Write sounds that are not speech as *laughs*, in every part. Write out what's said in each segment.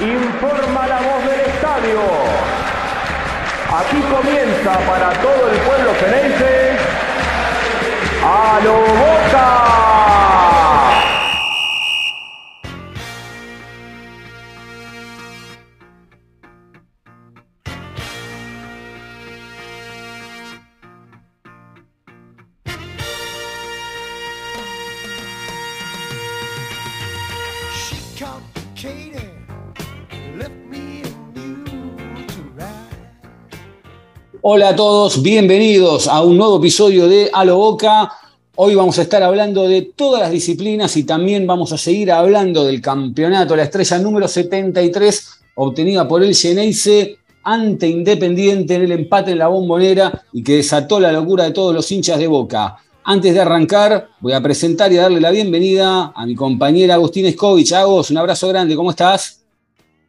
informa la voz del estadio. Aquí comienza para todo el pueblo ceneice a lo boca. Hola a todos, bienvenidos a un nuevo episodio de A lo Boca. Hoy vamos a estar hablando de todas las disciplinas y también vamos a seguir hablando del campeonato, la estrella número 73 obtenida por el Geneise ante Independiente en el empate en la bombonera y que desató la locura de todos los hinchas de Boca. Antes de arrancar, voy a presentar y a darle la bienvenida a mi compañera Agustín Escovich. Agos, un abrazo grande, ¿cómo estás?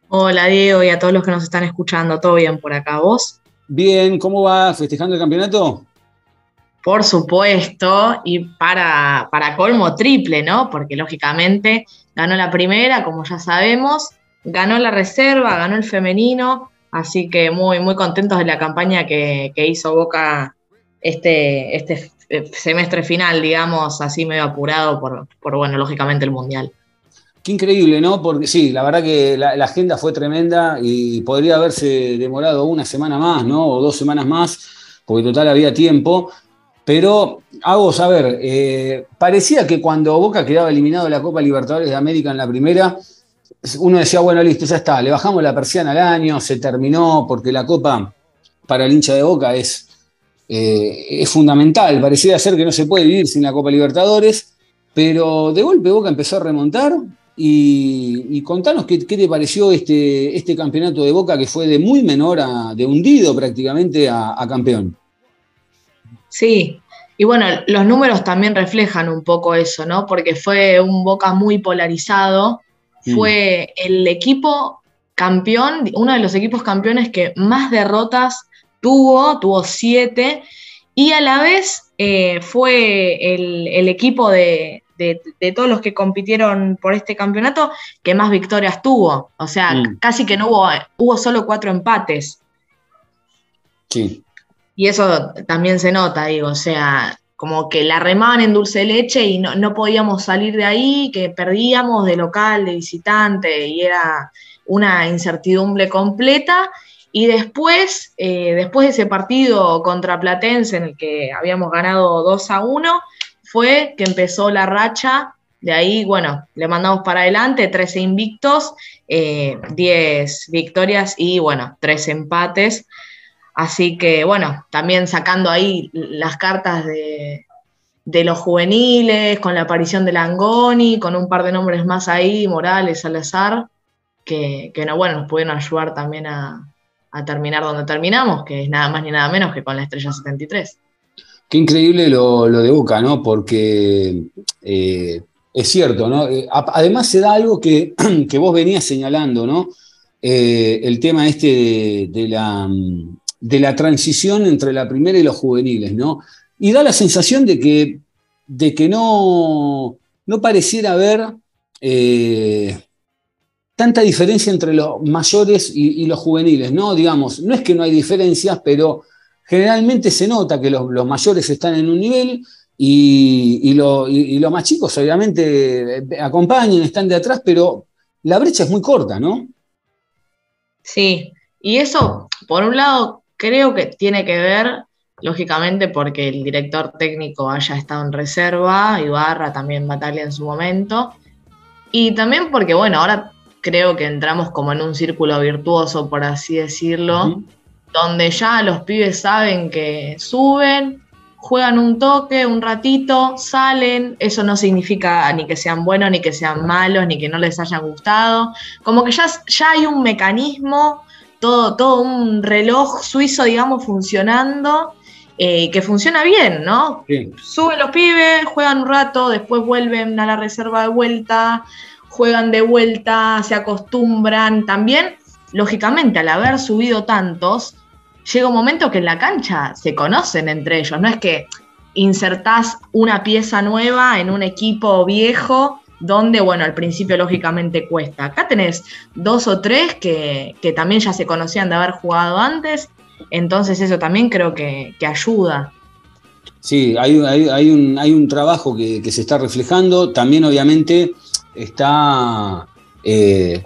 Hola Diego y a todos los que nos están escuchando, ¿todo bien por acá? ¿Vos? Bien, ¿cómo va festejando el campeonato? Por supuesto, y para, para colmo triple, ¿no? Porque lógicamente ganó la primera, como ya sabemos, ganó la reserva, ganó el femenino, así que muy, muy contentos de la campaña que, que hizo Boca este, este semestre final, digamos, así medio apurado por, por, bueno, lógicamente el Mundial. Qué increíble, ¿no? Porque sí, la verdad que la, agenda fue tremenda y podría haberse demorado una semana más, ¿no? O dos semanas más, porque total había tiempo. Pero, hago saber, eh, parecía que cuando Boca quedaba eliminado de la Copa Libertadores de América en la primera, uno decía, bueno, listo, ya está, le bajamos la persiana al año, se terminó, porque la Copa para el hincha de Boca es, eh, es fundamental. Parecía ser que no se puede vivir sin la Copa Libertadores, pero de golpe Boca empezó a remontar y, y contanos qué, qué, te pareció este, este campeonato de Boca que fue de muy menor a, de hundido prácticamente a, a campeón. Sí, y bueno, los números también reflejan un poco eso, ¿no? Porque fue un Boca muy polarizado, mm. fue el equipo campeón, uno de los equipos campeones que más derrotas tuvo, tuvo siete, y a la vez eh, fue el, el equipo de, de, de, todos los que compitieron por este campeonato que más victorias tuvo. O sea, mm. casi que no hubo, hubo solo cuatro empates. Sí. Y eso también se nota, digo, o sea, como que la remaban en dulce de leche y no, no podíamos salir de ahí, que perdíamos de local, de visitante, y era una incertidumbre completa. Y después, eh, después de ese partido contra Platense, en el que habíamos ganado 2 a 1, fue que empezó la racha. De ahí, bueno, le mandamos para adelante 13 invictos, eh, 10 victorias y, bueno, 3 empates. Así que, bueno, también sacando ahí las cartas de, de, los juveniles, con la aparición de Langoni, con un par de nombres más ahí, Morales, Salazar, que, que no, bueno, nos pudieron ayudar también a, a, terminar donde terminamos, que es nada más ni nada menos que con la Estrella 73. Qué increíble lo, lo de Boca, ¿no? Porque eh, es cierto, ¿no? Eh, además se da algo que, *clears throat* que vos venías señalando, ¿no? Eh, el tema este de, la de la transición entre la primera y los juveniles, ¿no? Y da la sensación de que, de que no, no pareciera haber tanta diferencia entre los mayores y, y, los juveniles, ¿no? Digamos, no es que no hay diferencias, pero generalmente se nota que los, los mayores están en un nivel y, y, lo, y, los más chicos obviamente acompañan, están de atrás, pero la brecha es muy corta, ¿no? Sí, y eso, por un lado, creo que tiene que ver, lógicamente, porque el director técnico haya estado en reserva, Ibarra también Batalla en su momento, y también porque, bueno, ahora creo que entramos como en un círculo virtuoso, por así decirlo, uh -huh. Donde ya los pibes saben que suben, juegan un toque, un ratito, salen, eso no significa ni que sean buenos, ni que sean malos, ni que no les haya gustado, como que ya, ya hay un mecanismo todo, todo un reloj suizo, digamos, funcionando, eh, que funciona bien, ¿no? Sí. Suben los pibes, juegan un rato, después vuelven a la reserva de vuelta, juegan de vuelta, se acostumbran. También, lógicamente, al haber subido tantos, llega un momento que en la cancha se conocen entre ellos, no es que insertás una pieza nueva en un equipo viejo donde, bueno, al principio lógicamente cuesta. Acá tenés dos o tres que, que también ya se conocían de haber jugado antes, entonces eso también creo que, que ayuda. Sí, hay, hay, un, hay un trabajo que, se está reflejando. También, obviamente, está eh,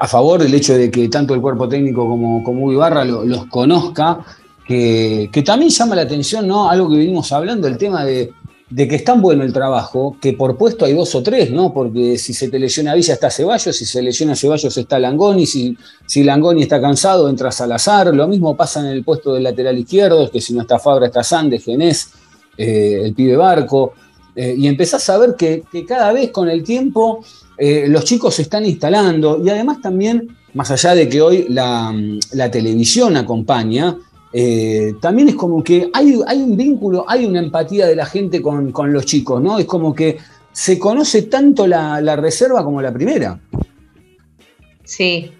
a favor del hecho de que tanto el cuerpo técnico como, como Ibarra lo, los conozca, que, que, también llama la atención, ¿no? Algo que venimos hablando, el tema de, de, que es tan bueno el trabajo, que por puesto hay dos o tres, ¿no? Porque si se te lesiona Villa está Ceballos, si se lesiona Ceballos está Langoni, si, si Langoni está cansado entra Salazar, lo mismo pasa en el puesto del lateral izquierdo, que si no está Fabra está Sande, Genés, eh, el pibe Barco, eh, y empezás a ver que, cada vez con el tiempo eh, los chicos se están instalando y además también, más allá de que hoy la, televisión acompaña, eh, también es como que hay, hay, un vínculo, hay una empatía de la gente con, con los chicos, ¿no? Es como que se conoce tanto la, reserva como la primera. Sí,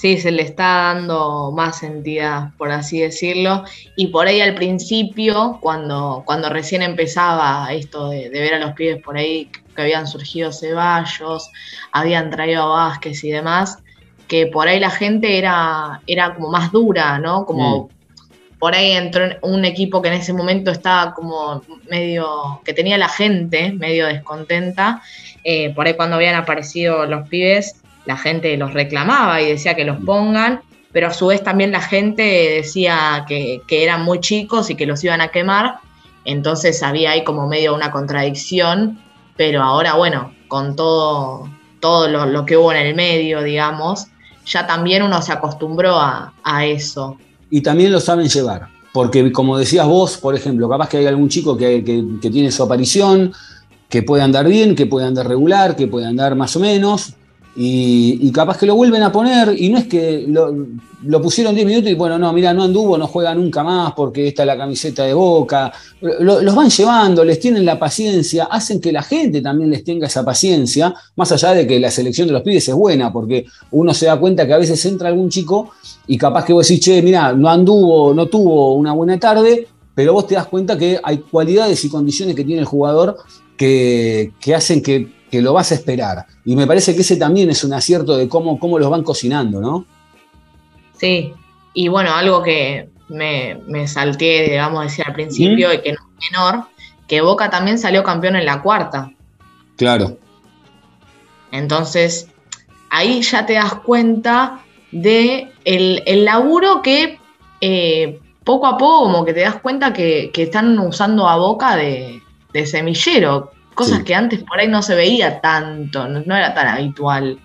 sí, se le está dando más entidad, por así decirlo. Y por ahí al principio, cuando, cuando recién empezaba esto de, de ver a los pibes por ahí que habían surgido Ceballos, habían traído a Vázquez y demás, que por ahí la gente era, era como más dura, ¿no? Como mm por ahí entró un equipo que en ese momento estaba como medio, que tenía la gente medio descontenta, eh, por ahí cuando habían aparecido los pibes, la gente los reclamaba y decía que los pongan, pero a su vez también la gente decía que, que eran muy chicos y que los iban a quemar, entonces había ahí como medio una contradicción, pero ahora bueno, con todo, todo lo, lo que hubo en el medio, digamos, ya también uno se acostumbró a, a eso y también lo saben llevar. Porque como decías vos, por ejemplo, capaz que hay algún chico que, que, que, tiene su aparición, que puede andar bien, que puede andar regular, que puede andar más o menos, y, capaz que lo vuelven a poner, y no es que lo, lo pusieron 10 minutos y bueno, no, mira, no anduvo, no juega nunca más porque esta es la camiseta de boca. Lo, los van llevando, les tienen la paciencia, hacen que la gente también les tenga esa paciencia, más allá de que la selección de los pibes es buena, porque uno se da cuenta que a veces entra algún chico y capaz que vos decís, che, mira, no anduvo, no tuvo una buena tarde, pero vos te das cuenta que hay cualidades y condiciones que tiene el jugador que, que hacen que, que, lo vas a esperar. Y me parece que ese también es un acierto de cómo, cómo los van cocinando, ¿no? Sí, y bueno, algo que me, me salté, digamos, decir al principio, ¿Mm? y que no es menor, que Boca también salió campeón en la cuarta. Claro. Entonces, ahí ya te das cuenta de el, el laburo que eh, poco a poco como que te das cuenta que, que están usando a Boca de, de semillero, cosas sí. que antes por ahí no se veía tanto, no, no era tan habitual.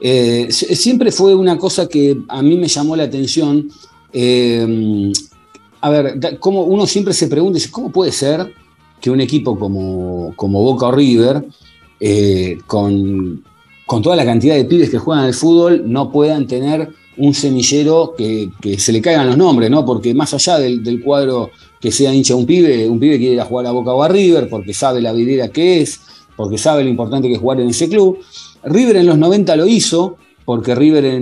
Eh, siempre fue una cosa que a mí me llamó la atención. Eh, a ver, como uno siempre se pregunta, ¿cómo puede ser que un equipo como, como Boca o River, eh, con, con, toda la cantidad de pibes que juegan al fútbol, no puedan tener un semillero que, que se le caigan los nombres, ¿no? Porque más allá del, del, cuadro que sea hincha un pibe, un pibe quiere ir a jugar a Boca o a River porque sabe la vidriera que es, porque sabe lo importante que es jugar en ese club. River en los 90 lo hizo, porque River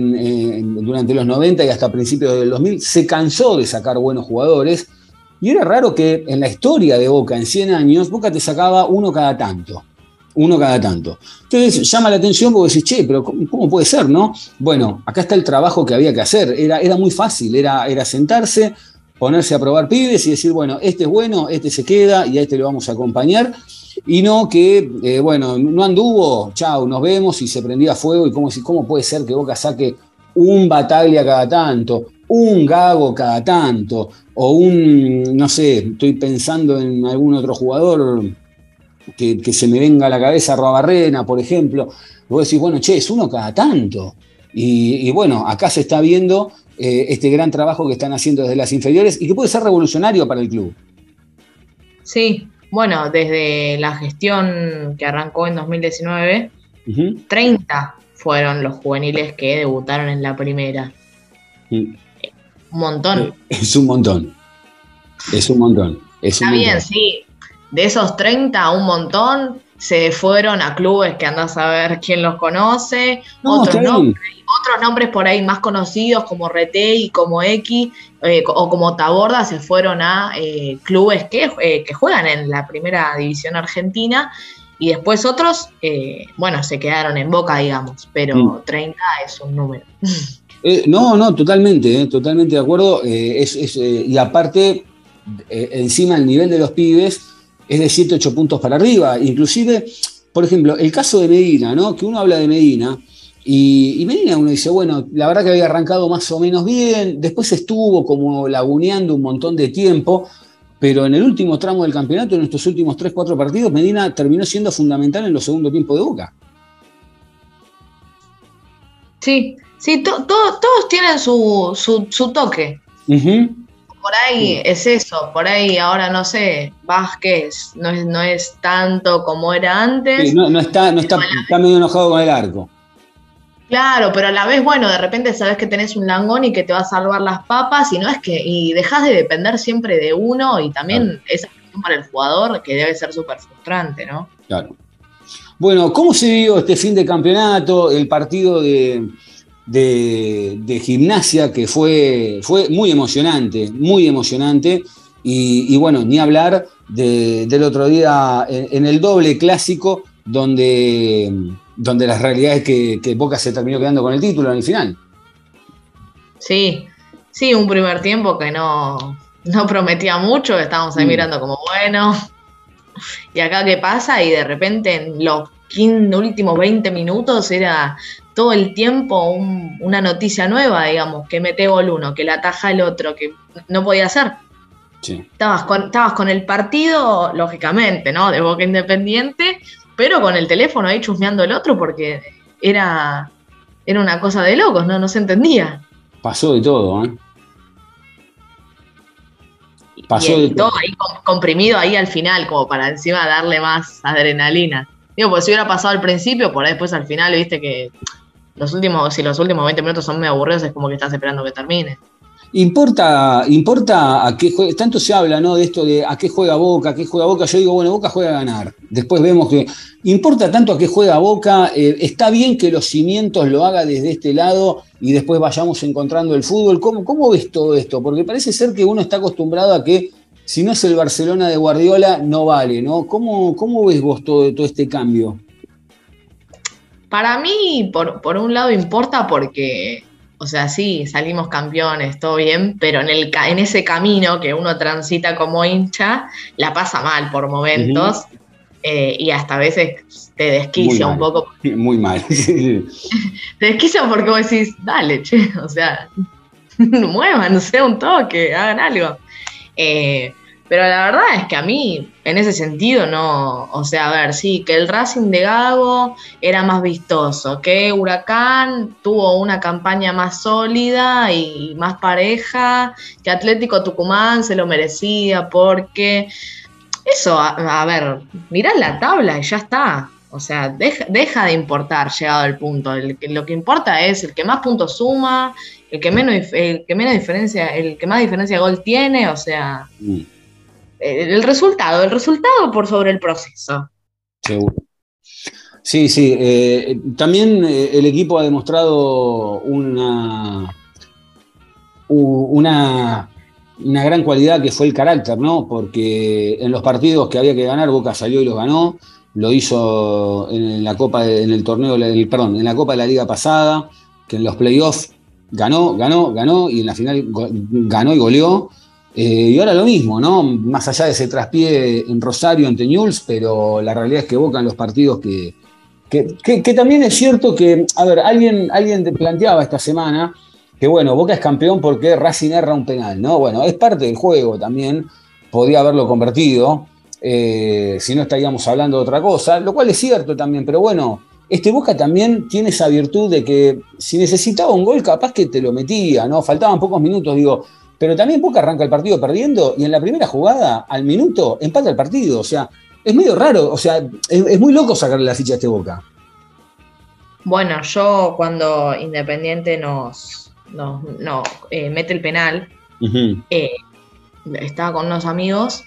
durante los 90 y hasta principios del 2000 se cansó de sacar buenos jugadores. Y era raro que en la historia de Boca, en 100 años, Boca te sacaba uno cada tanto. Uno cada tanto. Entonces llama la atención porque decís, che, pero ¿cómo puede ser, no? Bueno, acá está el trabajo que había que hacer. Era, era muy fácil, era, era sentarse, ponerse a probar pibes y decir, bueno, este es bueno, este se queda y a este lo vamos a acompañar y no que, eh, bueno, no anduvo, chao, nos vemos y se prendía fuego y cómo, cómo puede ser que Boca saque un Bataglia cada tanto, un Gago cada tanto, o un, no sé, estoy pensando en algún otro jugador que, se me venga a la cabeza, Robarrena, por ejemplo, vos decís, bueno, che, es uno cada tanto. Y bueno, acá se está viendo eh, este gran trabajo que están haciendo desde las inferiores y que puede ser revolucionario para el club. Sí, bueno, desde la gestión que arrancó en 2019, uh -huh. 30 fueron los juveniles que debutaron en la primera. Mm. Un montón. Es un montón. Es un montón. Es Está un bien, montón. sí. De esos 30, un montón se fueron a clubes que andás a ver quién los conoce, no, otros, nombres, otros nombres por ahí más conocidos como Rete y como X eh, o como Taborda se fueron a eh, clubes que, eh, que, juegan en la primera división argentina Y después otros, eh, bueno, se quedaron en boca, digamos, pero Mm. 30 es un número. *laughs* Eh, no, no, totalmente, totalmente de acuerdo. Es- es, y aparte, encima el nivel de los pibes es de 7, 8 puntos para arriba. Inclusive, por ejemplo, el caso de Medina, ¿no? Que uno habla de Medina. Y, y Medina uno dice, bueno, la verdad que había arrancado más o menos bien, después estuvo como laguneando un montón de tiempo, pero en el último tramo del campeonato, en estos últimos 3, 4 partidos, Medina terminó siendo fundamental en los segundos tiempos de Boca. Sí, sí, to- to- todos tienen su, su, su toque. Por ahí es eso, por ahí ahora no sé, Vázquez no es, no es tanto como era antes. Sí, no, no está, no está, está medio enojado con el arco. Claro, pero a la vez, bueno, de repente sabes que tenés un langón y que te va a salvar las papas y no es que, y dejas de depender siempre de uno y también esa presión para el jugador que debe ser súper frustrante, ¿no? Claro. Bueno, ¿cómo se vio este fin de campeonato, el partido de, de- de gimnasia que fue, fue muy emocionante, muy emocionante? Y, y bueno, ni hablar de- del otro día en, en el doble clásico, donde, donde la realidad es que, que Boca se terminó quedando con el título en el final. Sí, sí, un primer tiempo que no, no prometía mucho, estábamos ahí Mm. mirando como bueno. Y acá qué pasa, y de repente en los 15 últimos 20 minutos era todo el tiempo un- una noticia nueva, digamos, que mete gol uno, que la ataja el otro, que no podía ser. Sí. Estabas con, estabas con el partido, lógicamente, ¿no? De Boca Independiente, pero con el teléfono ahí chusmeando el otro porque era, era una cosa de locos, ¿no? No se entendía. Pasó de todo, ¿eh? Pasó y, de y todo ahí com- comprimido ahí al final, como para encima darle más adrenalina. Digo, pues si hubiera pasado al principio, por ahí después al final, viste que los últimos, si los últimos 20 minutos son medio aburridos, es como que estás esperando que termine. Importa, importa a qué juega, tanto se habla, ¿no? De esto de a qué juega Boca, a qué juega Boca. Yo digo, bueno, Boca juega a ganar. Después vemos que importa tanto a qué juega Boca. eh, está bien que los cimientos lo haga desde este lado y después vayamos encontrando el fútbol. ¿Cómo, cómo ves todo esto? Porque parece ser que uno está acostumbrado a que si no es el Barcelona de Guardiola, no vale, ¿no? ¿Cómo, cómo ves vos todo, todo este cambio? Para mí, por, por un lado, importa porque, o sea, sí, salimos campeones, todo bien, pero en, el, en ese camino que uno transita como hincha, la pasa mal por momentos eh, y hasta a veces te desquicia un poco. *laughs* Muy mal. *laughs* Te desquicia porque vos decís, dale, che, o sea, muevan, *laughs* no sé, un toque, hagan algo. Eh, pero la verdad es que a mí, en ese sentido, no. O sea, a ver, sí, que el Racing de Gago era más vistoso, que Huracán tuvo una campaña más sólida y más pareja, que Atlético Tucumán se lo merecía porque. Eso, a, ver, mirá la tabla y ya está. O sea, deja, deja de importar llegado el punto. Lo que importa es el que más puntos suma, el que menos, el que menos diferencia, el que más diferencia de gol tiene, o sea, Mm, el, el resultado, el resultado por sobre el proceso. Seguro. Sí, sí. eh, también eh, el equipo ha demostrado una, una, una gran cualidad que fue el carácter, ¿no? Porque en los partidos que había que ganar, Boca salió y los ganó. Lo hizo en la Copa, en el torneo, del- perdón, en la Copa de la Liga pasada, que en los playoffs ganó, ganó, ganó y en la final ganó y goleó. Eh, y ahora lo mismo, ¿no? Más allá de ese traspié en Rosario ante Newell's, pero la realidad es que Boca en los partidos que, que, que- que también es cierto que, a ver, alguien, alguien te planteaba esta semana que, bueno, Boca es campeón porque Racing erra un penal, ¿no? Bueno, es parte del juego también, podía haberlo convertido, eh, si no estaríamos hablando de otra cosa, lo cual es cierto también, pero bueno, este Boca también tiene esa virtud de que si necesitaba un gol, capaz que te lo metía, ¿no? Faltaban pocos minutos, digo, pero también Boca arranca el partido perdiendo y en la primera jugada, al minuto, empata el partido. O sea, es medio raro, o sea, es, es muy loco sacarle la ficha a este Boca. Bueno, yo cuando Independiente nos, nos, nos, eh, mete el penal, eh, estaba con unos amigos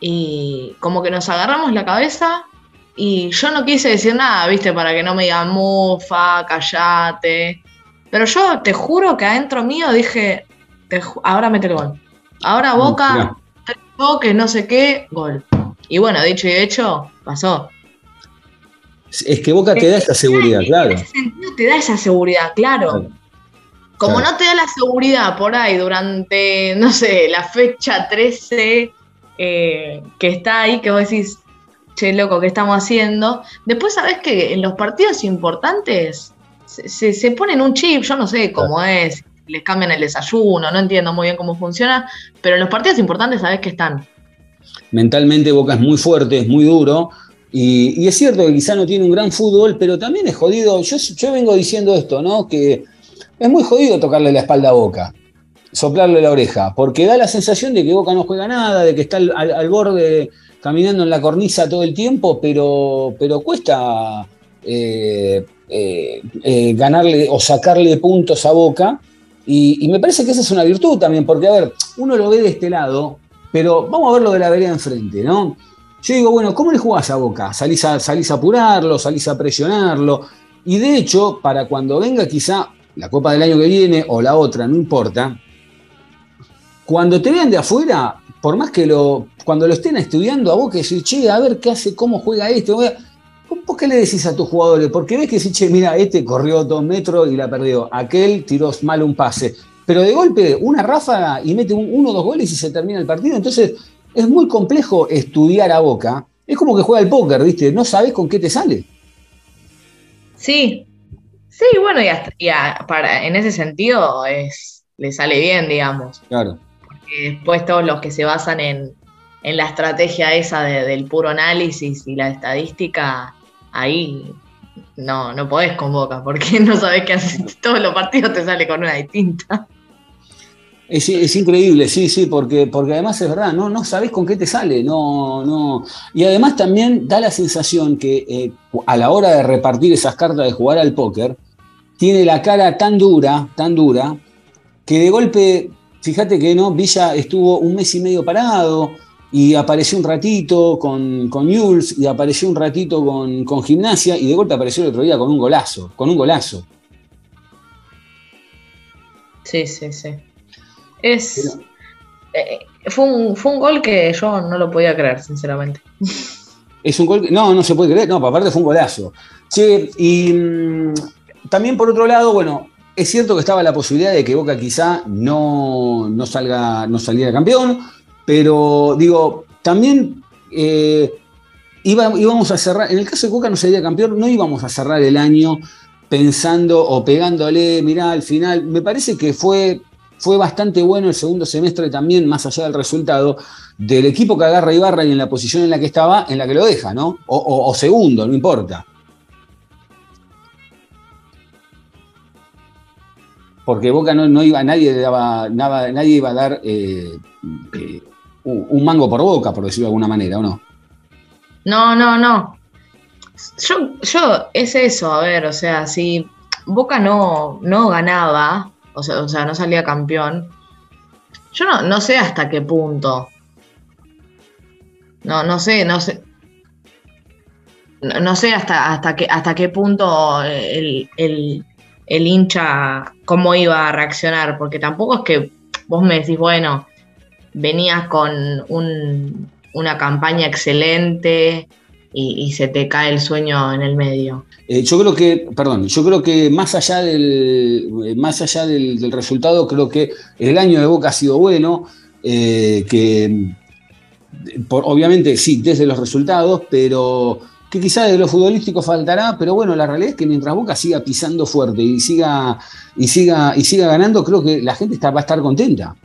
y como que nos agarramos la cabeza y yo no quise decir nada, viste, para que no me digan mufa, callate. Pero yo te juro que adentro mío dije, te ahora mete el gol. Ahora Boca, tres toques, no sé qué, gol. Y bueno, dicho y hecho, pasó. Es que Boca te da esa seguridad, claro. En ese sentido te da esa seguridad, claro. Como no te da la seguridad por ahí durante, no sé, la fecha 13 eh, que está ahí, que vos decís, che, loco, ¿qué estamos haciendo? Después sabés que en los partidos importantes se, se- se ponen un chip, yo no sé cómo es, les cambian el desayuno, no entiendo muy bien cómo funciona, pero en los partidos importantes sabés que están. Mentalmente Boca es muy fuerte, es muy duro. Y, es cierto que quizá no tiene un gran fútbol, pero también es jodido. Yo, vengo diciendo esto, ¿no? Que es muy jodido tocarle la espalda a Boca, soplarle la oreja, porque da la sensación de que Boca no juega nada, de que está al, borde caminando en la cornisa todo el tiempo, pero, pero cuesta eh, eh, eh, ganarle o sacarle puntos a Boca. Y, me parece que esa es una virtud también, porque, a ver, uno lo ve de este lado, pero vamos a ver lo de la vereda enfrente, ¿no? Yo digo, bueno, ¿cómo le jugás a Boca? Salís a, salís a apurarlo, salís a presionarlo. Y de hecho, para cuando venga quizá la Copa del año que viene o la otra, no importa, cuando te vean de afuera, por más que lo, cuando lo estén estudiando a Boca, decir, che, a ver qué hace, cómo juega esto. ¿Por qué le decís a tus jugadores? Porque ves que decís, che, mira, este corrió dos metros y la perdió. Aquel tiró mal un pase. Pero de golpe, una ráfaga y mete un- uno o dos goles y se termina el partido. Entonces, es muy complejo estudiar a Boca. Es como que juega el póker, ¿viste? No sabes con qué te sale. Sí, sí, bueno, y, hasta- y a- para, en ese sentido es, le sale bien, digamos. Claro. Y después todos los que se basan en, en la estrategia esa de- del puro análisis y la estadística, ahí no, no podés con Boca, porque *laughs* no sabés hacer. Todos los partidos te sale con una distinta. Es, es increíble, sí, sí, porque, porque además es verdad, no, no sabés con qué te sale, no, no. Y además también da la sensación que eh, a la hora de repartir esas cartas de jugar al póker, tiene la cara tan dura, tan dura, que de golpe, fíjate que no, Villa estuvo un mes y medio parado y apareció un ratito con, con Jules y apareció un ratito con, con gimnasia y de golpe apareció el otro día con un golazo, con un golazo. Sí, sí, sí. Es. eh, fue, un, fue un gol que yo no lo podía creer, sinceramente. Es un gol que, no, no se puede creer, no, aparte fue un golazo. Che, y mm, también por otro lado, bueno, es cierto que estaba la posibilidad de que Boca quizá no, no salga, no saliera campeón, pero digo, también eh, iba- íbamos a cerrar, en el caso de Boca no salía campeón, no íbamos a cerrar el año pensando o pegándole, mirá, al final, me parece que fue, fue bastante bueno el segundo semestre también, más allá del resultado, del equipo que agarra Ibarra y en la posición en la que estaba, en la que lo deja, ¿no? O, segundo, no importa. Porque Boca no, no iba, nadie daba, nada, nadie iba a dar eh, eh, un un mango por boca, por decirlo de alguna manera, ¿o no? No, no, no. Yo, yo, es eso, a ver, o sea, si Boca no, no ganaba, o sea, o sea, no salía campeón, yo no, no sé hasta qué punto. No, no sé, no sé. No, no sé hasta, hasta, qué, hasta qué punto el, el- el hincha, cómo iba a reaccionar, porque tampoco es que vos me decís, bueno, venías con un- una campaña excelente y, se te cae el sueño en el medio. Eh, yo creo que, perdón, yo creo que más allá del, eh, más allá del, resultado, creo que el año de Boca ha sido bueno, eh, que obviamente sí, desde los resultados, pero que quizá de lo futbolístico faltará, pero bueno, la realidad es que mientras Boca siga pisando fuerte y siga, y siga, y siga ganando, creo que la gente va a estar contenta.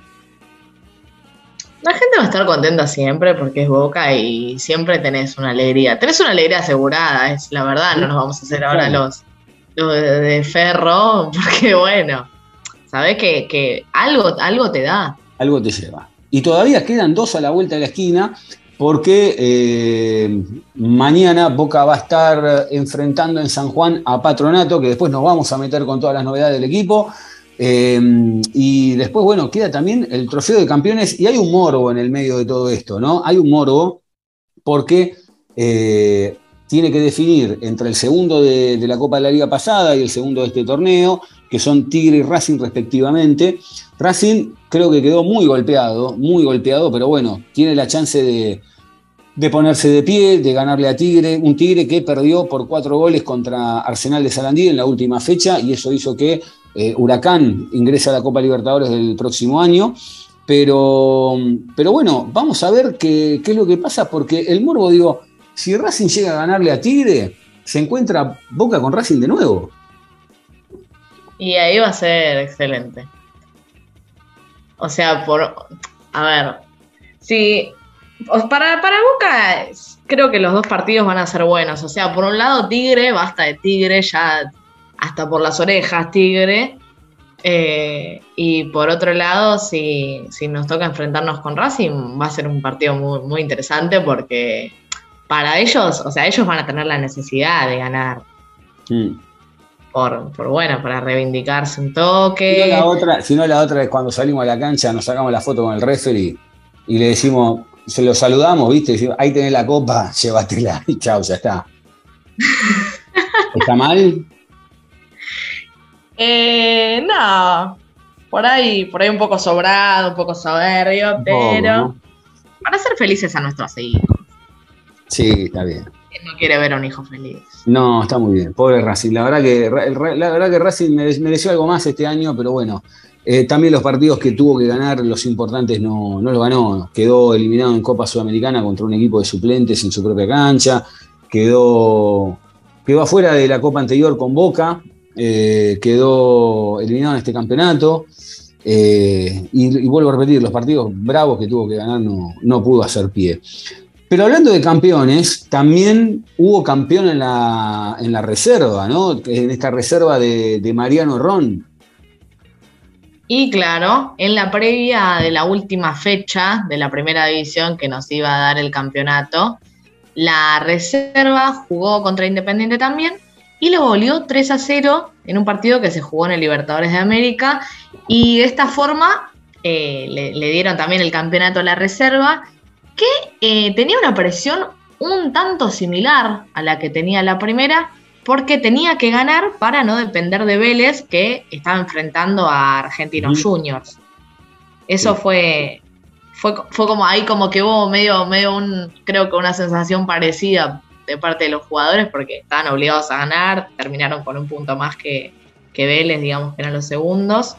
La gente va a estar contenta siempre porque es Boca y siempre tenés una alegría. Tenés una alegría asegurada, es la verdad, no nos vamos a hacer ahora los, los de, de ferro, *laughs* porque bueno, sabés que, que algo, algo te da. algo te lleva. Y todavía quedan dos a la vuelta de la esquina, porque eh, mañana Boca va a estar enfrentando en San Juan a Patronato, que después nos vamos a meter con todas las novedades del equipo. Eh, y después, bueno, queda también el trofeo de campeones, y hay un morbo en el medio de todo esto, ¿no? Hay un morbo porque eh, tiene que definir entre el segundo de, de la Copa de la Liga pasada y el segundo de este torneo, que son Tigre y Racing respectivamente. Racing creo que quedó muy golpeado, muy golpeado, pero bueno, tiene la chance de, de ponerse de pie, de ganarle a Tigre, un Tigre que perdió por cuatro goles contra Arsenal de Sarandí en la última fecha y eso hizo que eh, Huracán ingrese a la Copa Libertadores del próximo año. Pero, pero bueno, vamos a ver qué, qué es lo que pasa, porque el Morbo, digo, si Racing llega a ganarle a Tigre, se encuentra Boca con Racing de nuevo. Y ahí va a ser excelente. O sea, por. A ver. Si. Para, para Boca, creo que los dos partidos van a ser buenos. O sea, por un lado, Tigre, basta de Tigre, ya hasta por las orejas, Tigre. Eh, y por otro lado, si, si, nos toca enfrentarnos con Racing, va a ser un partido muy, muy interesante porque para ellos, o sea, ellos van a tener la necesidad de ganar. Mm. Por, por, bueno, para reivindicarse un toque. Si no, la otra, si no, la otra es cuando salimos a la cancha, nos sacamos la foto con el referee y le decimos, se lo saludamos, ¿viste? ahí tenés la copa, *laughs* llévatela y chao, ya está. *laughs* ¿Está mal? Eh, no, por ahí, por ahí un poco sobrado, un poco soberbio, pero para ser felices a nuestros hijos. Sí, está bien. no quiere ver a un hijo feliz. No, está muy bien. Pobre Racing. La verdad que, la verdad que Racing mereció algo más este año, pero bueno. Eh, también los partidos que tuvo que ganar, los importantes, no, no lo ganó. Quedó eliminado en Copa Sudamericana contra un equipo de suplentes en su propia cancha. Quedó, quedó afuera de la Copa anterior con Boca. Eh, quedó eliminado en este campeonato. Eh, y, vuelvo a repetir, los partidos bravos que tuvo que ganar no, no pudo hacer pie. Pero hablando de campeones, también hubo campeón en la, en la reserva, ¿no? En esta reserva de, de, Mariano Ron. Y claro, en la previa de la última fecha de la primera división que nos iba a dar el campeonato, la reserva jugó contra Independiente también y lo volvió 3 a 0 en un partido que se jugó en el Libertadores de América. Y de esta forma eh, le, le dieron también el campeonato a la reserva que eh, tenía una presión un tanto similar a la que tenía la primera, porque tenía que ganar para no depender de Vélez, que estaba enfrentando a Argentinos Juniors. Eso fue, fue, fue, como ahí como que hubo medio, medio un, creo que una sensación parecida de parte de los jugadores, porque estaban obligados a ganar, terminaron con un punto más que, que Vélez, digamos que eran los segundos.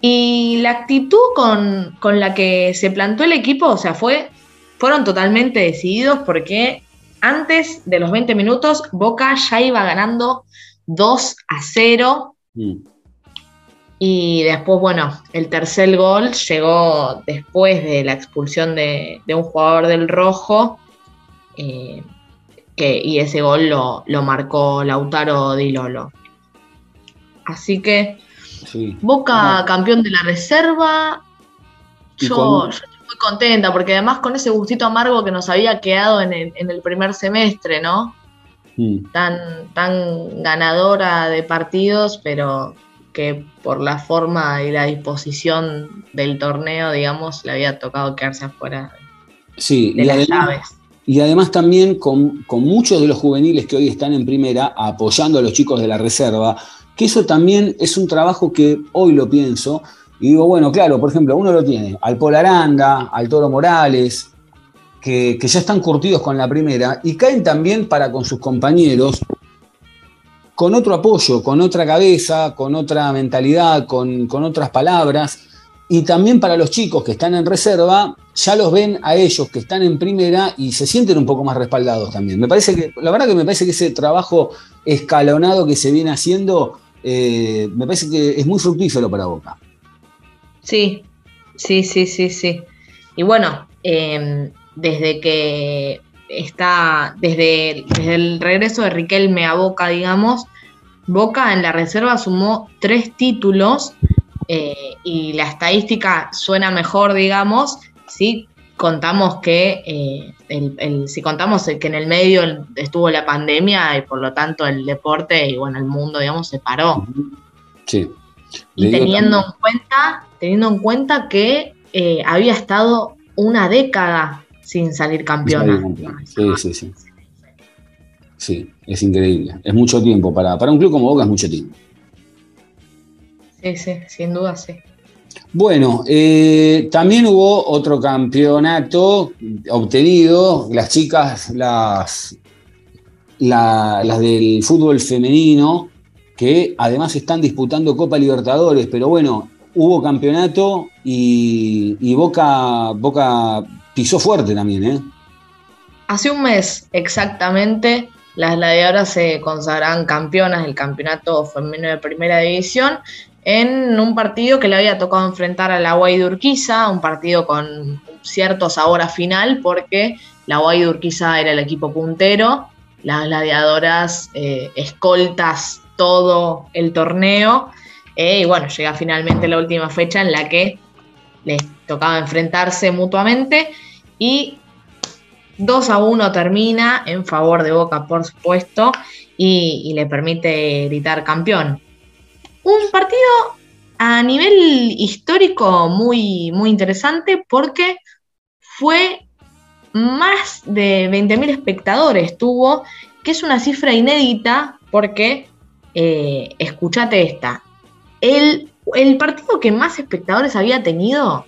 Y la actitud con, la que se plantó el equipo, o sea, fue, fueron totalmente decididos porque antes de los 20 minutos Boca ya iba ganando 2 a 0. Mm. Y después, bueno, el tercer gol llegó después de la expulsión de, un jugador del rojo. Eh, que, y ese gol lo, lo marcó Lautaro Di Lolo. Así que Boca campeón de la reserva. Yo, estoy muy contenta porque además con ese gustito amargo que nos había quedado en el, primer semestre, ¿no? Tan, tan ganadora de partidos, pero que por la forma y la disposición del torneo, digamos, le había tocado quedarse afuera sí, de y las además, llaves. Y además también con, con, muchos de los juveniles que hoy están en primera, apoyando a los chicos de la reserva, que eso también es un trabajo que hoy lo pienso y digo, bueno, claro, por ejemplo, uno lo tiene al Polaranda, al Toro Morales, que, ya están curtidos con la primera y caen también para con sus compañeros con otro apoyo, con otra cabeza, con otra mentalidad, con, con otras palabras. Y también para los chicos que están en reserva, ya los ven a ellos que están en primera y se sienten un poco más respaldados también. Me parece que, la verdad que me parece que ese trabajo escalonado que se viene haciendo eh, me parece que es muy fructífero para Boca. Sí, sí, sí, sí, sí. Y bueno, em, desde que está, desde, el regreso de Riquelme a Boca, digamos, Boca en la reserva sumó tres títulos eh, y la estadística suena mejor, digamos, sí contamos que eh, el, si contamos que en el medio estuvo la pandemia y por lo tanto el deporte y bueno el mundo digamos se paró. Sí. Y teniendo en cuenta teniendo en cuenta que eh, había estado una década sin salir campeona. Sí sí sí. Sí es increíble. Es mucho tiempo para para un club como Boca es mucho tiempo sí sí sin duda sí. Bueno, eh, también hubo otro campeonato obtenido, las chicas, las, la- las del fútbol femenino, que además están disputando Copa Libertadores, pero bueno, hubo campeonato y, y Boca, Boca pisó fuerte también, ¿eh? Hace un mes exactamente, las gladiadoras se consagraron campeonas del campeonato femenino de primera división en un partido que le había tocado enfrentar a la Guay de Urquiza, un partido con cierto sabor a final porque la Guay de Urquiza era el equipo puntero, las gladiadoras eh, escoltas todo el torneo eh, y bueno, llega finalmente la última fecha en la que les tocaba enfrentarse mutuamente y 2 a 1 termina en favor de Boca, por supuesto, y, y le permite gritar campeón. Un partido a nivel histórico muy, muy interesante porque fue más de 20.000 espectadores tuvo, que es una cifra inédita porque, eh, escúchate esta, el, el partido que más espectadores había tenido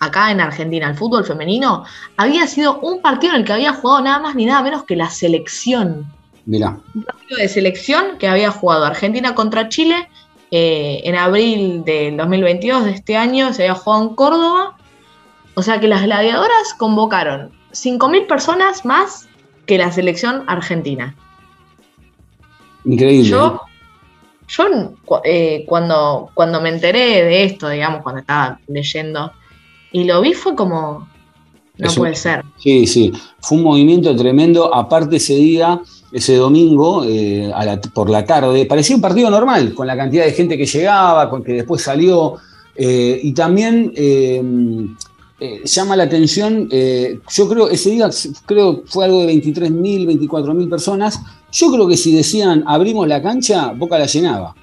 acá en Argentina, el fútbol femenino, había sido un partido en el que había jugado nada más ni nada menos que la selección. Mirá, Un partido de selección que había jugado Argentina contra Chile eh, en abril del 2022 de este año, se había jugado en Córdoba. O sea que las gladiadoras convocaron 5.000 personas más que la selección argentina. increíble. Yo, yo cu- eh, cuando, cuando me enteré de esto, digamos, cuando estaba leyendo, y lo vi fue como, no Eso- puede ser. Sí, sí, fue un movimiento tremendo. Aparte ese día, ese domingo, eh, a la- por la tarde, parecía un partido normal, con la cantidad de gente que llegaba, con que después salió. eh, y también eh, llama la atención, yo creo, ese día creo fue algo de 23.000, 24.000 personas. Yo creo que si decían abrimos la cancha, Boca la llenaba.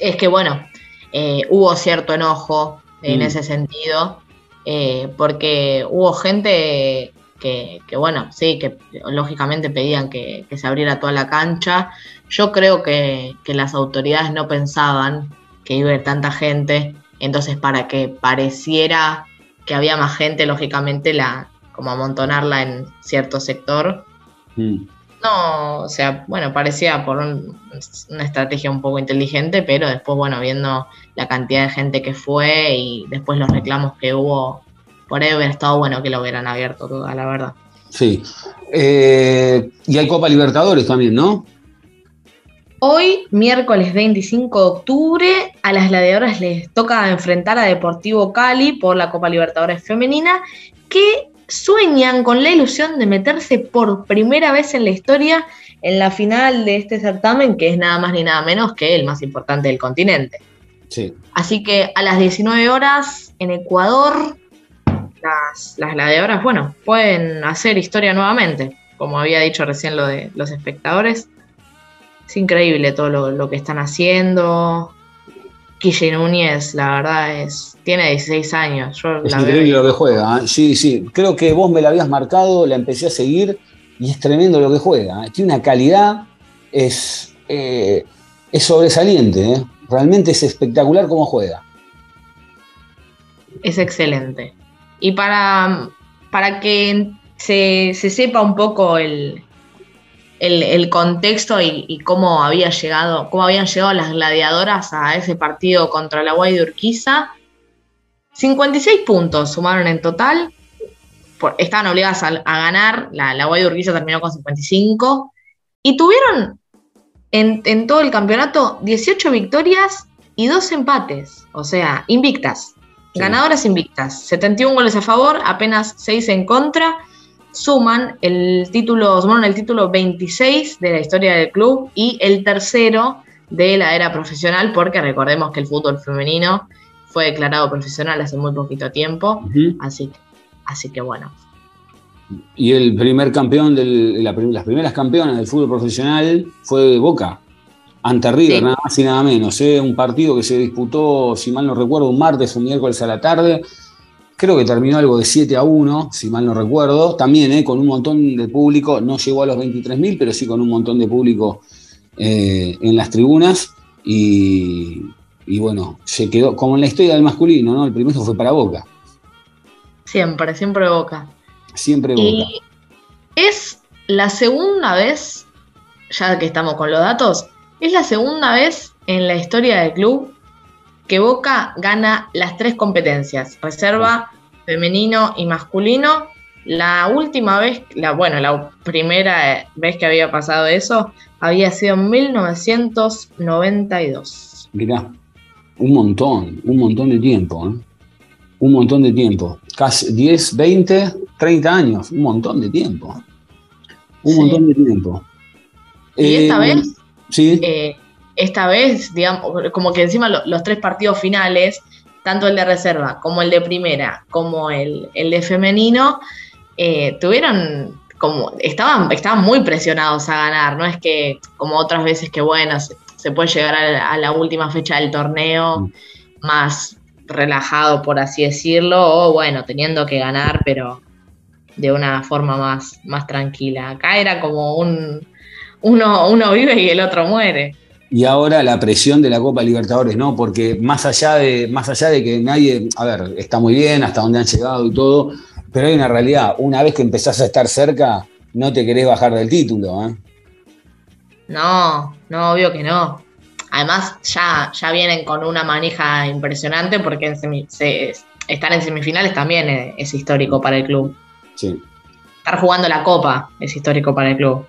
Es que bueno, hubo cierto enojo en Mm. ese sentido, porque hubo gente que, que, bueno, sí, que lógicamente pedían que, que se abriera toda la cancha. Yo creo que, que las autoridades no pensaban que iba a haber tanta gente, entonces para que pareciera que había más gente, lógicamente la como amontonarla en cierto sector. Mm. No, o sea, bueno, parecía por un- una estrategia un poco inteligente, pero después, bueno, viendo la cantidad de gente que fue y después los reclamos que hubo, por ahí hubiera estado bueno que lo hubieran abierto toda, la verdad. Sí. Eh, y hay Copa Libertadores también, ¿no? Hoy, miércoles 25 de octubre, a las gladiadoras les toca enfrentar a Deportivo Cali por la Copa Libertadores Femenina, que sueñan con la ilusión de meterse por primera vez en la historia en la final de este certamen, que es nada más ni nada menos que el más importante del continente. Sí. Así que a las 19 horas en Ecuador, las, las gladiadoras, bueno, pueden hacer historia nuevamente. Como había dicho recién lo de los espectadores. Es increíble todo lo, lo que están haciendo. Quille Núñez, la verdad, es tiene 16 años. Yo Es la increíble lo que juega. ¿eh? Sí, sí. Creo que vos me la habías marcado, la empecé a seguir y es tremendo lo que juega. ¿eh? Tiene una calidad, es, eh, es sobresaliente. Realmente es espectacular cómo juega. es excelente. Y para, para que se, se sepa un poco el, el, contexto y, cómo había llegado, cómo habían llegado las gladiadoras a ese partido contra la Guay de Urquiza, 56 puntos sumaron en total. Por- estaban obligadas a, ganar. La, la Guay de Urquiza terminó con 55. Y tuvieron en, en todo el campeonato 18 victorias y 2 empates. O sea, invictas. Sí. Ganadoras invictas. 71 goles a favor, apenas 6 en contra. Suman el título, sumaron el título 26 de la historia del club y el tercero de la era profesional, porque recordemos que el fútbol femenino fue declarado profesional hace muy poquito tiempo. Así, que- así que bueno. Y el primer campeón, del, la las primeras campeonas del fútbol profesional fue Boca. Ante River, Sí. nada más y nada menos. ¿eh? Un partido que se disputó, si mal no recuerdo, un martes o un miércoles a la tarde. Creo que terminó algo de 7 a 1, si mal no recuerdo. También ¿eh? con un montón de público, no llegó a los 23.000, pero sí con un montón de público eh, en las tribunas. Y, y bueno, se quedó, como en la historia del masculino, ¿no? El primero fue para Boca. Siempre, siempre Boca. Siempre Boca. Y es la segunda vez, ya que estamos con los datos, es la segunda vez en la historia del club que Boca gana las tres competencias, reserva, femenino y masculino. La última vez, la, bueno, la primera vez que había pasado eso había sido en 1992. Mirá, un montón, un montón de tiempo, ¿eh? Un montón de tiempo. Casi 10, 20, 30 años, un montón de tiempo. Un Sí. montón de tiempo. Y esta Eh, vez, Sí, eh, esta vez, digamos, como que encima lo- los tres partidos finales, tanto el de reserva como el de primera, como el, el de femenino, eh, tuvieron como, estaban, estaban muy presionados a ganar, no es que como otras veces que bueno, se, se puede llegar a la, a la última fecha del torneo Mm. más relajado, por así decirlo, o bueno, teniendo que ganar, pero de una forma más, más tranquila. Acá era como un, uno, uno vive y el otro muere. y ahora la presión de la Copa Libertadores, ¿no? Porque más allá de, más allá de que nadie, a ver, está muy bien hasta donde han llegado y todo, pero hay una realidad, una vez que empezás a estar cerca, no te querés bajar del título, ¿eh? No, no, obvio que no. Además, ya, ya vienen con una manija impresionante porque en semi- se- estar en semifinales también es, es histórico para el club. Sí. Estar jugando la Copa es histórico para el club.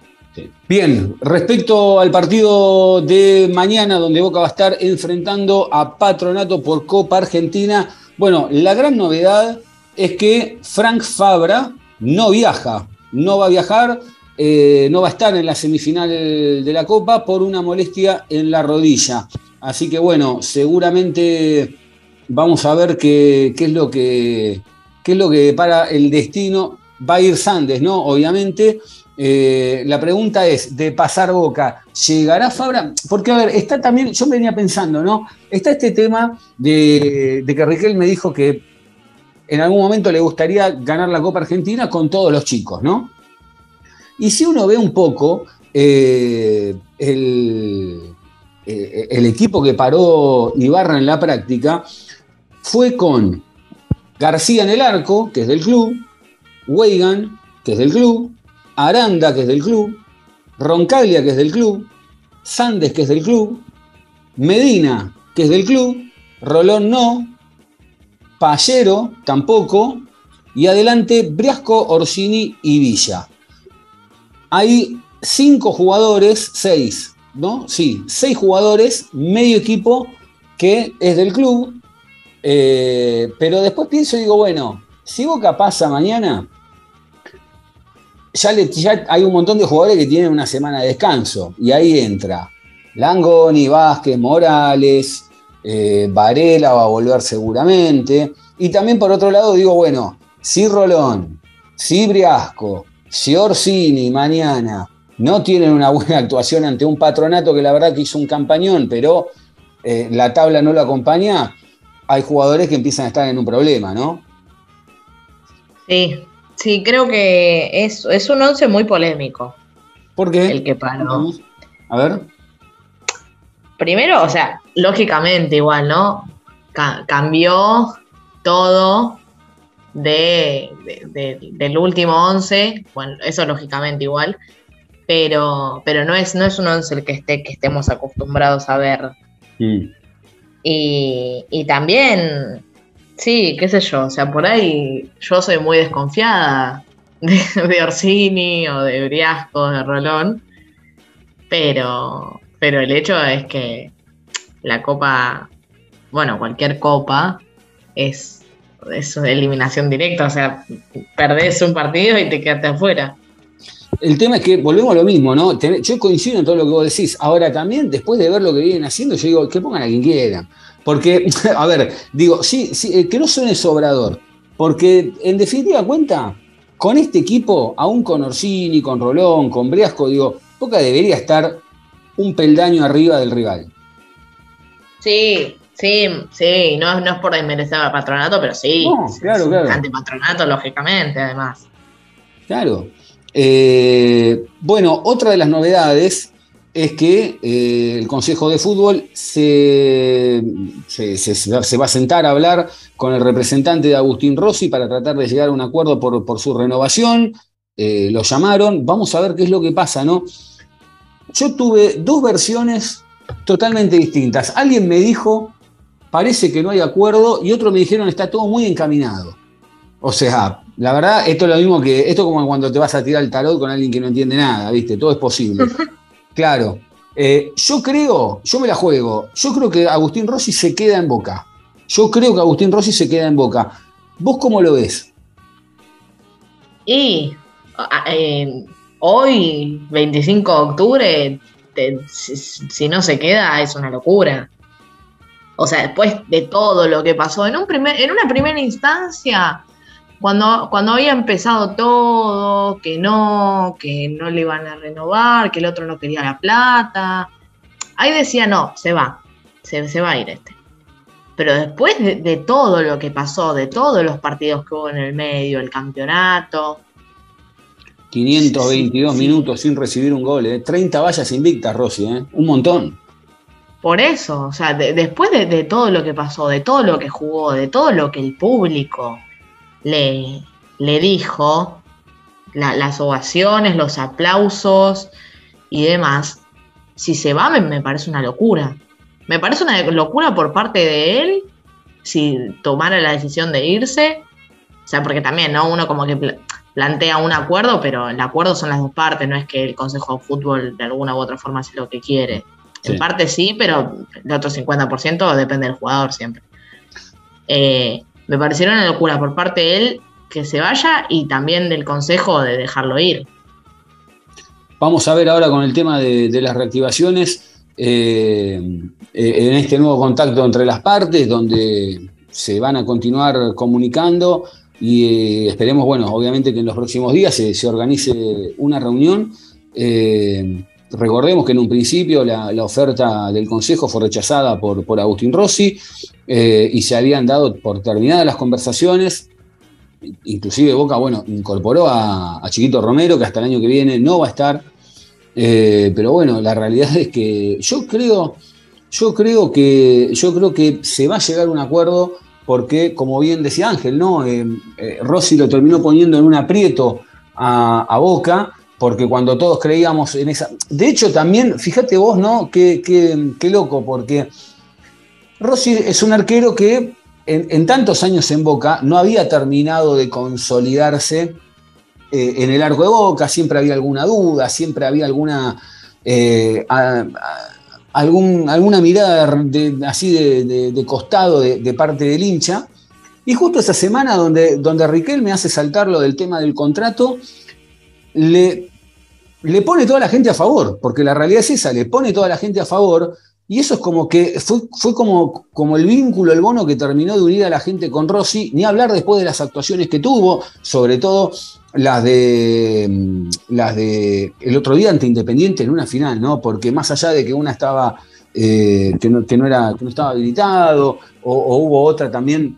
Bien, respecto al partido de mañana, donde Boca va a estar enfrentando a Patronato por Copa Argentina, bueno, la gran novedad es que Frank Fabra no viaja, no va a viajar, eh, no va a estar en la semifinal de la Copa por una molestia en la rodilla. Así que bueno, seguramente vamos a ver qué, qué es lo que qué es lo que para el destino. Va a ir Sandes, ¿no? Obviamente. Eh, la pregunta es, de pasar boca, ¿llegará Fabra? Porque, a ver, está también, yo venía pensando, ¿no? Está este tema de, que Riquel me dijo que en algún momento le gustaría ganar la Copa Argentina con todos los chicos, ¿no? Y si uno ve un poco eh, el, eh, el equipo que paró Ibarra en la práctica, fue con García en el arco, que es del club, Weigan, que es del club, Aranda, que es del club, Roncaglia, que es del club, Sandes, que es del club, Medina, que es del club, Rolón no, Pallero tampoco, y adelante Briasco, Orsini y Villa. Hay cinco jugadores, seis, ¿no? Sí, seis jugadores, medio equipo que es del club, eh, pero después pienso y digo, bueno, si Boca pasa mañana, ya, hay un montón de jugadores que tienen una semana de descanso. Y ahí entra Langoni, Vázquez, Morales, eh, Varela va a volver seguramente. Y también por otro lado digo, bueno, si Rolón, si Briasco, si Orsini mañana no tienen una buena actuación ante un patronato que la verdad que hizo un campañón, pero eh, la tabla no lo acompaña, hay jugadores que empiezan a estar en un problema, ¿no? Sí, sí, creo que es, es un once muy polémico ¿Por qué? el que paró. A ver. Primero, o sea, lógicamente igual, ¿no? Ca- cambió todo de, de- de- del último 11, bueno, eso lógicamente igual, pero, pero no, es, no es un 11 el que, esté, que estemos acostumbrados a ver. Mm. Y, y también, sí, qué sé yo, o sea, por ahí yo soy muy desconfiada *laughs* de, Orsini o de Briasco, de Rolón, pero, pero el hecho es que la copa, bueno, cualquier copa es, es eliminación directa, o sea, perdés un partido y te quedaste afuera. El tema es que volvemos a lo mismo, ¿no? Yo coincido en todo lo que vos decís. Ahora también, después de ver lo que vienen haciendo, yo digo, que pongan a quien quieran. Porque, *laughs* a ver, digo, sí, sí, eh, que no suene sobrador. Porque, en definitiva cuenta, con este equipo, aún con Orsini, con Rolón, con Briasco, digo, Boca debería estar un peldaño arriba del rival. Sí, sí, sí, no, no es por desmerecer al patronato, pero sí. No, claro, es claro. Antipatronato, lógicamente, además. Claro. Eh, bueno, otra de las novedades es que eh, el Consejo de Fútbol se, va a sentar a hablar con el representante de Agustín Rossi para tratar de llegar a un acuerdo por, su renovación. Eh, lo llamaron, vamos a ver qué es lo que pasa, ¿no? Yo tuve dos versiones totalmente distintas. Alguien me dijo, parece que no hay acuerdo, y otro me dijeron, está todo muy encaminado. O sea, la verdad, esto es lo mismo que, esto como cuando te vas a tirar el tarot con alguien que no entiende nada, ¿viste? Todo es posible. *laughs* Claro. Eh, yo creo, yo me la juego, yo creo que Agustín Rossi se queda en boca. Yo creo que Agustín Rossi se queda en boca. ¿Vos cómo lo ves? Y eh, hoy, 25 de octubre, si, no se queda, es una locura. O sea, después de todo lo que pasó, en, un primer, en una primera instancia, cuando, cuando había empezado todo, que no, que no le iban a renovar, que el otro no quería la plata, ahí decía, no, se va, se, se va a ir este. Pero después de, todo lo que pasó, de todos los partidos que hubo en el medio, el campeonato. 522 minutos sin recibir un gol, ¿eh? 30 vallas invictas, Rossi, ¿eh? un montón. Por eso, o sea, después de, de, todo lo que pasó, de todo lo que jugó, de todo lo que el público le, le dijo, las ovaciones, los aplausos y demás, si se va me, parece una locura. Me parece una locura por parte de él si tomara la decisión de irse. O sea, porque también, ¿no? Uno como que plantea un acuerdo, pero el acuerdo son las dos partes, no es que el Consejo de Fútbol de alguna u otra forma hace lo que quiere. En parte sí, pero el otro 50% depende del jugador siempre. Eh, me pareció una locura por parte de él que se vaya y también del consejo de dejarlo ir. Vamos a ver ahora con el tema de, las reactivaciones, eh, eh, en este nuevo contacto entre las partes, donde se van a continuar comunicando y eh, esperemos, bueno, obviamente que en los próximos días se, organice una reunión. Recordemos que en un principio la, oferta del Consejo fue rechazada por, por Agustín Rossi eh, y se habían dado por terminadas las conversaciones. Inclusive Boca, bueno, incorporó a, Chiquito Romero, que hasta el año que viene no va a estar. Eh, pero bueno, la realidad es que yo creo, yo creo que, yo creo que se va a llegar a un acuerdo porque, como bien decía Ángel, ¿no? Eh, Rossi lo terminó poniendo en un aprieto a Boca porque cuando todos creíamos en esa... De hecho, también, fíjate vos, ¿no? Qué, qué, loco, porque Rossi es un arquero que en, tantos años en Boca no había terminado de consolidarse eh, en el arco de Boca, siempre había alguna duda, siempre había alguna... Eh, algún, alguna mirada así de, costado de, parte del hincha. Y justo esa semana donde, donde Riquel hace saltar lo del tema del contrato, le, le pone toda la gente a favor, porque la realidad es esa, le pone toda la gente a favor, y eso es como que fue, como, como el vínculo, el bono que terminó de unir a la gente con Rossi, ni hablar después de las actuaciones que tuvo, sobre todo las de mm, las de el otro día ante Independiente en una final, ¿no? Porque más allá de que una estaba eh, que, no, era, que no estaba habilitado, o, o, hubo otra también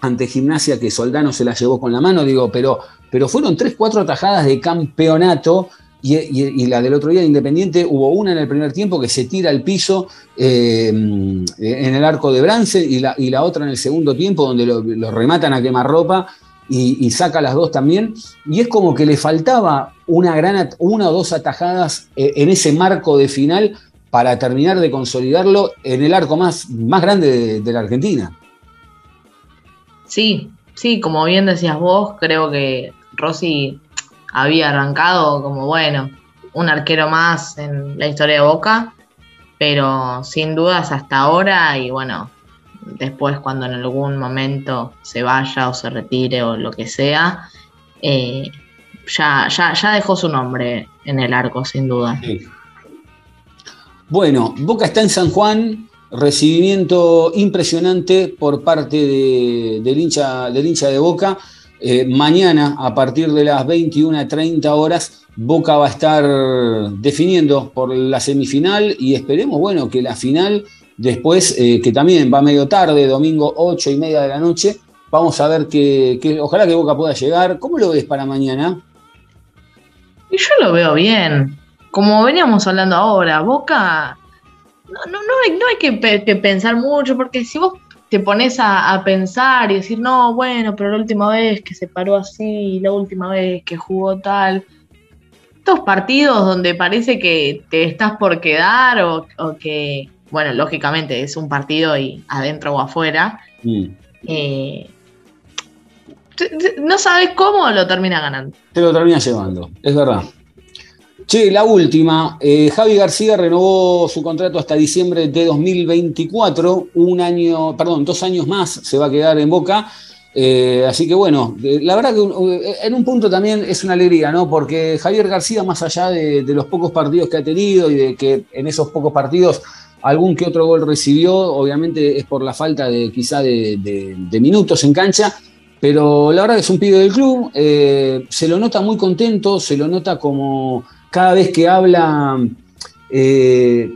ante Gimnasia que Soldano se la llevó con la mano, digo, pero pero fueron tres, cuatro atajadas de campeonato. Y, la del otro día de Independiente hubo una en el primer tiempo que se tira al piso eh, en el arco de Brance y la, otra en el segundo tiempo donde lo, rematan a quemarropa y, saca las dos también. Y es como que le faltaba una, gran, una o dos atajadas eh, en ese marco de final para terminar de consolidarlo en el arco más, más grande de la Argentina. Sí, sí, como bien decías vos, creo que Rossi había arrancado como, bueno, un arquero más en la historia de Boca, pero sin dudas hasta ahora y bueno, después cuando en algún momento se vaya o se retire o lo que sea, eh, ya, ya, dejó su nombre en el arco, sin duda. Bueno, Boca está en San Juan, recibimiento impresionante por parte del, hincha, del hincha de Boca. Eh, mañana, a partir de las 21.30 horas, Boca va a estar definiendo por la semifinal y esperemos, bueno, que la final, después, eh, que también va medio tarde, domingo 8 y media de la noche, vamos a ver que, ojalá que Boca pueda llegar. ¿Cómo lo ves para mañana? Y yo lo veo bien. como veníamos hablando ahora, Boca, no, no, no hay, no hay que, que pensar mucho, porque si vos te pones a, a pensar y decir, no, bueno, pero la última vez que se paró así, la última vez que jugó tal, estos partidos donde parece que te estás por quedar o, o que, bueno, lógicamente es un partido y adentro o afuera, Mm. eh, no sabes cómo lo termina ganando. Te lo termina llevando, es verdad. Che, la última. eh, Javi García renovó su contrato hasta diciembre de 2024. Un año, perdón, dos años más se va a quedar en Boca. Eh, así que bueno, eh, la verdad que eh, en un punto también es una alegría, ¿no? Porque Javier García, más allá de, los pocos partidos que ha tenido y de que en esos pocos partidos algún que otro gol recibió, obviamente es por la falta de quizá de, minutos en cancha, pero la verdad que es un pibe del club, se lo nota muy contento, se lo nota como cada vez que habla, eh,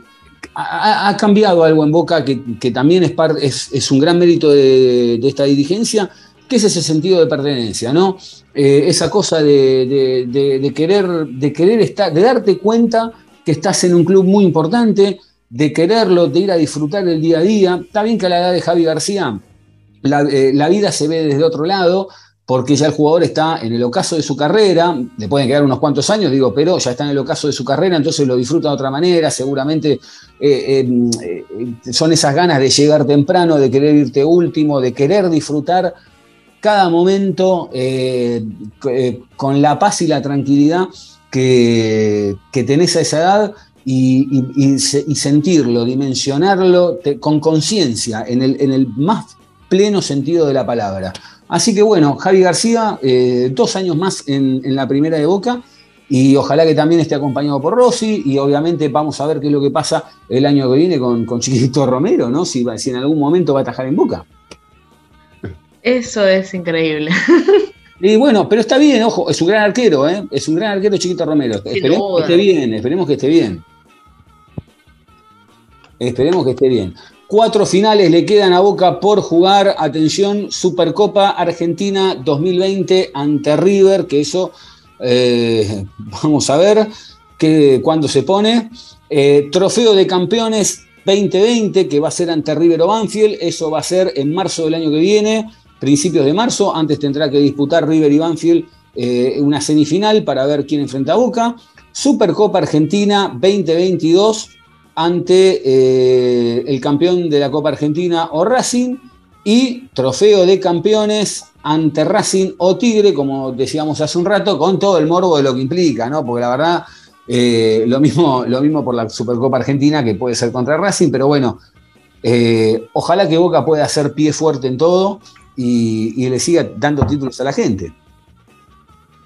ha, cambiado algo en Boca que, también es, es, un gran mérito de, esta dirigencia, que es ese sentido de pertenencia, ¿no? Eh, esa cosa de, querer, de querer estar, de darte cuenta que estás en un club muy importante, de quererlo, de ir a disfrutar el día a día. Está bien que a la edad de Javi García la, eh, la vida se ve desde otro lado, porque ya el jugador está en el ocaso de su carrera, le pueden quedar unos cuantos años, digo, pero ya está en el ocaso de su carrera, entonces lo disfruta de otra manera, seguramente eh, eh, eh, son esas ganas de llegar temprano, de querer irte último, de querer disfrutar cada momento con la paz y la tranquilidad que, que tenés a esa edad y, y- y se- y sentirlo, dimensionarlo con conciencia, en el, en el más pleno sentido de la palabra. Así que bueno, Javi García, eh, dos años más en, en la primera de Boca y ojalá que también esté acompañado por Rossi y obviamente vamos a ver qué es lo que pasa el año que viene con, con Chiquito Romero, ¿no? Si, en algún momento va a atajar en Boca. Eso es increíble. *laughs* Y bueno, pero está bien, ojo, es un gran arquero, ¿eh? Es un gran arquero Chiquito Romero. Esperemos duda. que esté bien, esperemos que esté bien. Esperemos que esté bien. Cuatro finales le quedan a Boca por jugar. Atención, Supercopa Argentina 2020 ante River, que eso eh, vamos a ver que, cuándo se pone. Eh, trofeo de Campeones 2020, que va a ser ante River o Banfield. Eso va a ser en marzo del año que viene, principios de marzo. Antes tendrá que disputar River y Banfield eh, una semifinal para ver quién enfrenta a Boca. Supercopa Argentina 2022 ante eh, el campeón de la Copa Argentina o Racing y trofeo de campeones ante Racing o Tigre, como decíamos hace un rato, con todo el morbo de lo que implica, ¿no? Porque la verdad, eh, lo, mismo, lo mismo por la Supercopa Argentina, que puede ser contra Racing, pero bueno, eh, ojalá que Boca pueda hacer pie fuerte en todo y, y le siga dando títulos a la gente.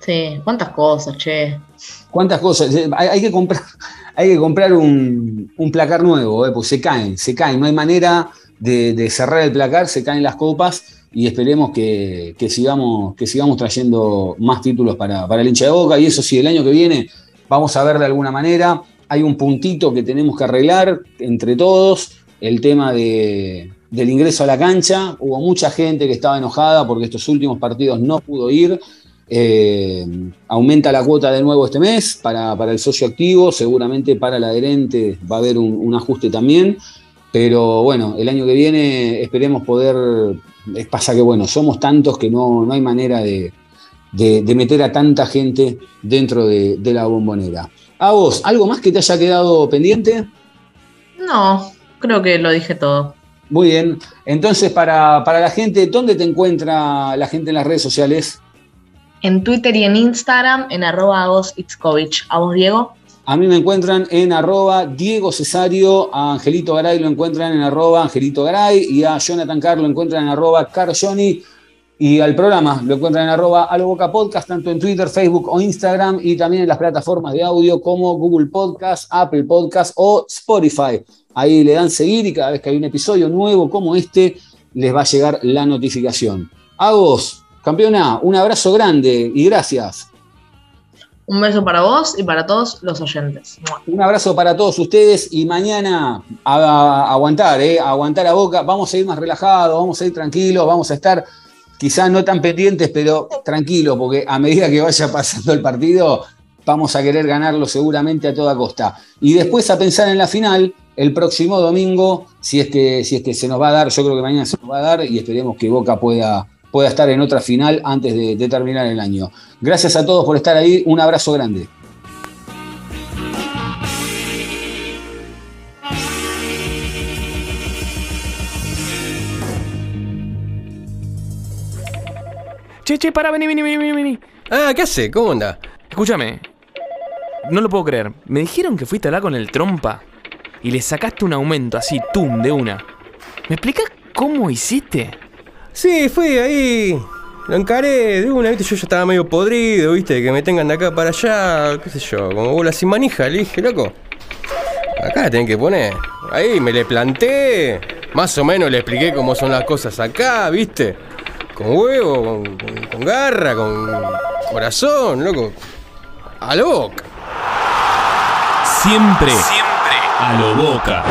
Sí, cuántas cosas, che. ¿Cuántas cosas? Eh, Hay, que comprar, *laughs* hay que comprar un, un placar nuevo, eh, porque se caen, se caen. No hay manera de, de cerrar el placar, se caen las copas y esperemos que, que sigamos, que sigamos trayendo más títulos para, para el hincha de boca. Y eso sí, el año que viene vamos a ver de alguna manera. Hay un puntito que tenemos que arreglar entre todos, el tema de, del ingreso a la cancha. Hubo mucha gente que estaba enojada porque estos últimos partidos no pudo ir. Eh, aumenta la cuota de nuevo este mes para, para el socio activo, seguramente para el adherente va a haber un, un, ajuste también, pero bueno, el año que viene esperemos poder, es pasa que bueno, somos tantos que no, no hay manera de, de, de, meter a tanta gente dentro de, de, la bombonera. A vos, ¿algo más que te haya quedado pendiente? No, creo que lo dije todo. Muy bien, entonces para, para la gente, ¿dónde te encuentra la gente en las redes sociales? En Twitter y en Instagram en arroba agositzkovich. ¿A vos, Diego? A mí me encuentran en arroba Diego Cesario, a Angelito Garay lo encuentran en arroba Angelito Garay y a Jonathan Carr lo encuentran en arroba Carjoni y al programa lo encuentran en arroba Aloboca Podcast, tanto en Twitter, Facebook o Instagram y también en las plataformas de audio como Google Podcast, Apple Podcast o Spotify. Ahí le dan seguir y cada vez que hay un episodio nuevo como este les va a llegar la notificación. A vos, Campeona, un abrazo grande y gracias. Un beso para vos y para todos los oyentes. Un abrazo para todos ustedes y mañana a, a aguantar, eh, a aguantar a boca. Vamos a ir más relajados, vamos a ir tranquilos, vamos a estar quizás no tan pendientes, pero tranquilos, porque a medida que vaya pasando el partido, vamos a querer ganarlo seguramente a toda costa. Y después a pensar en la final, el próximo domingo, si es que, si es que se nos va a dar, yo creo que mañana se nos va a dar y esperemos que Boca pueda, pueda estar en otra final antes de, de terminar el año. Gracias a todos por estar ahí, un abrazo grande. Che, che, para, vení, vení, vení, vení. Ah, ¿qué hace? ¿Cómo anda? Escúchame. No lo puedo creer. Me dijeron que fuiste a hablar con el trompa y le sacaste un aumento así, tum, de una. ¿Me explicas cómo hiciste? Sí, fui ahí. Lo encaré de una, viste, yo ya estaba medio podrido, viste, que me tengan de acá para allá, qué sé yo, como bola sin manija, le dije, loco. Acá la tienen que poner. Ahí me le planté. Más o menos le expliqué cómo son las cosas acá, viste. Con huevo, con, con- con garra, con corazón, loco. A lo boca. Siempre, siempre a lo boca.